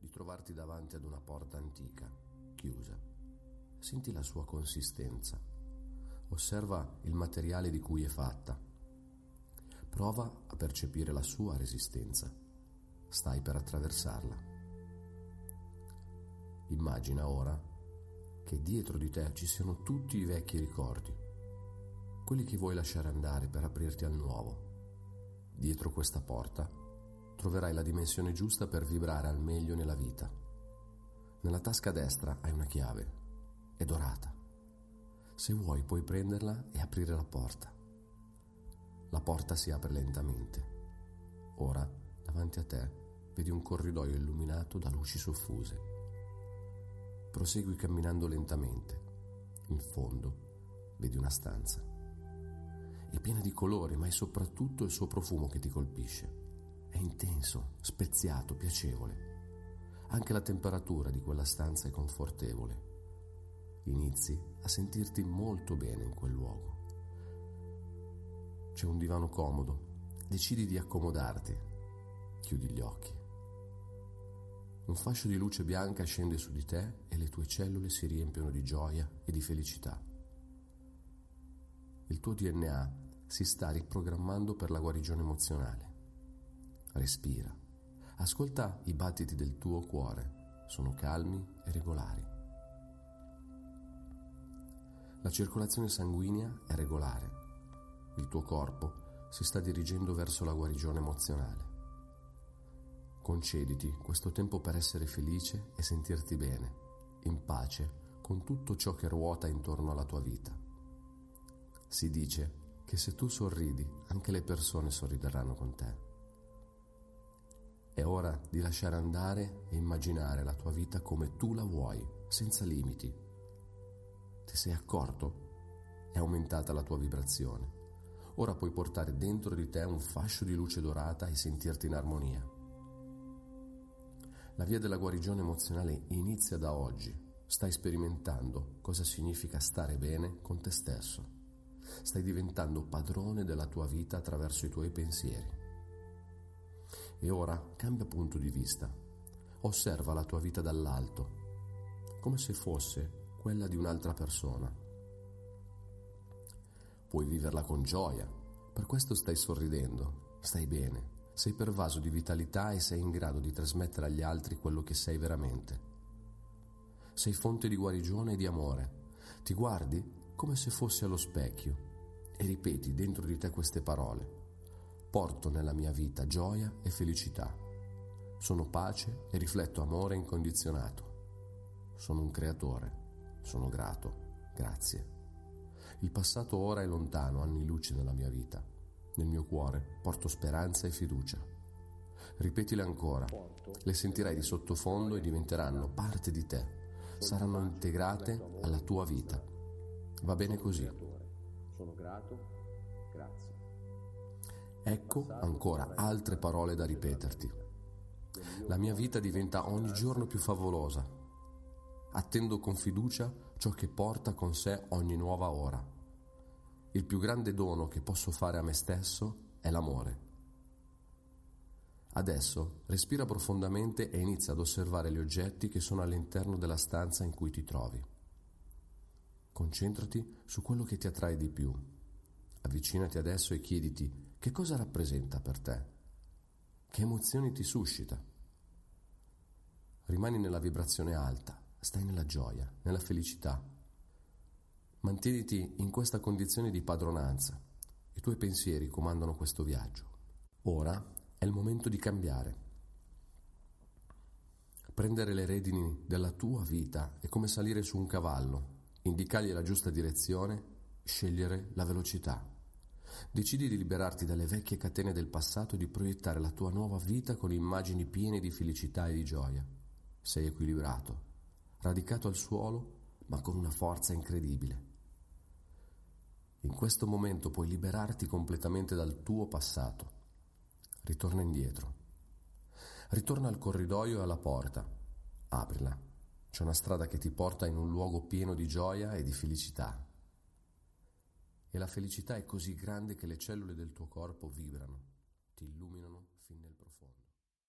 di trovarti davanti ad una porta antica, chiusa. Senti la sua consistenza. Osserva il materiale di cui è fatta. Prova a percepire la sua resistenza. Stai per attraversarla. Immagina ora che dietro di te ci siano tutti i vecchi ricordi, quelli che vuoi lasciare andare per aprirti al nuovo. Dietro questa porta troverai la dimensione giusta per vibrare al meglio nella vita. Nella tasca destra hai una chiave, è dorata. Se vuoi puoi prenderla e aprire la porta. La porta si apre lentamente. Ora, davanti a te, vedi un corridoio illuminato da luci soffuse. Prosegui camminando lentamente. In fondo vedi una stanza. È piena di colori, ma è soprattutto il suo profumo che ti colpisce. Intenso, speziato, piacevole. Anche la temperatura di quella stanza è confortevole. Inizi a sentirti molto bene in quel luogo. C'è un divano comodo. Decidi di accomodarti. Chiudi gli occhi. Un fascio di luce bianca scende su di te e le tue cellule si riempiono di gioia e di felicità. Il tuo DNA si sta riprogrammando per la guarigione emozionale. Respira. Ascolta i battiti del tuo cuore. Sono calmi e regolari. La circolazione sanguigna è regolare. Il tuo corpo si sta dirigendo verso la guarigione emozionale. Concediti questo tempo per essere felice e sentirti bene, in pace con tutto ciò che ruota intorno alla tua vita. Si dice che se tu sorridi, anche le persone sorrideranno con te. È ora di lasciare andare e immaginare la tua vita come tu la vuoi, senza limiti. Ti sei accorto? È aumentata la tua vibrazione. Ora puoi portare dentro di te un fascio di luce dorata e sentirti in armonia. La via della guarigione emozionale inizia da oggi. Stai sperimentando cosa significa stare bene con te stesso. Stai diventando padrone della tua vita attraverso i tuoi pensieri. E ora cambia punto di vista. Osserva la tua vita dall'alto, come se fosse quella di un'altra persona. Puoi viverla con gioia, per questo stai sorridendo, stai bene, sei pervaso di vitalità e sei in grado di trasmettere agli altri quello che sei veramente. Sei fonte di guarigione e di amore. Ti guardi come se fossi allo specchio e ripeti dentro di te queste parole. Porto nella mia vita gioia e felicità. Sono pace e rifletto amore incondizionato. Sono un creatore. Sono grato. Grazie. Il passato ora è lontano, anni luce nella mia vita. Nel mio cuore porto speranza e fiducia. Ripetile ancora. Le sentirai di sottofondo e diventeranno parte di te. Saranno integrate alla tua vita. Va bene così. Sono grato. Grazie. Ecco ancora altre parole da ripeterti. La mia vita diventa ogni giorno più favolosa. Attendo con fiducia ciò che porta con sé ogni nuova ora. Il più grande dono che posso fare a me stesso è l'amore. Adesso respira profondamente e inizia ad osservare gli oggetti che sono all'interno della stanza in cui ti trovi. Concentrati su quello che ti attrae di più. Avvicinati adesso e chiediti che cosa rappresenta per te? Che emozioni ti suscita? Rimani nella vibrazione alta, stai nella gioia, nella felicità. Mantieniti in questa condizione di padronanza. I tuoi pensieri comandano questo viaggio. Ora è il momento di cambiare. Prendere le redini della tua vita è come salire su un cavallo, indicargli la giusta direzione, scegliere la velocità. Decidi di liberarti dalle vecchie catene del passato e di proiettare la tua nuova vita con immagini piene di felicità e di gioia. Sei equilibrato, radicato al suolo, ma con una forza incredibile. In questo momento puoi liberarti completamente dal tuo passato. Ritorna indietro. Ritorna al corridoio e alla porta. Aprila. C'è una strada che ti porta in un luogo pieno di gioia e di felicità e la felicità è così grande che le cellule del tuo corpo vibrano, ti illuminano fin nel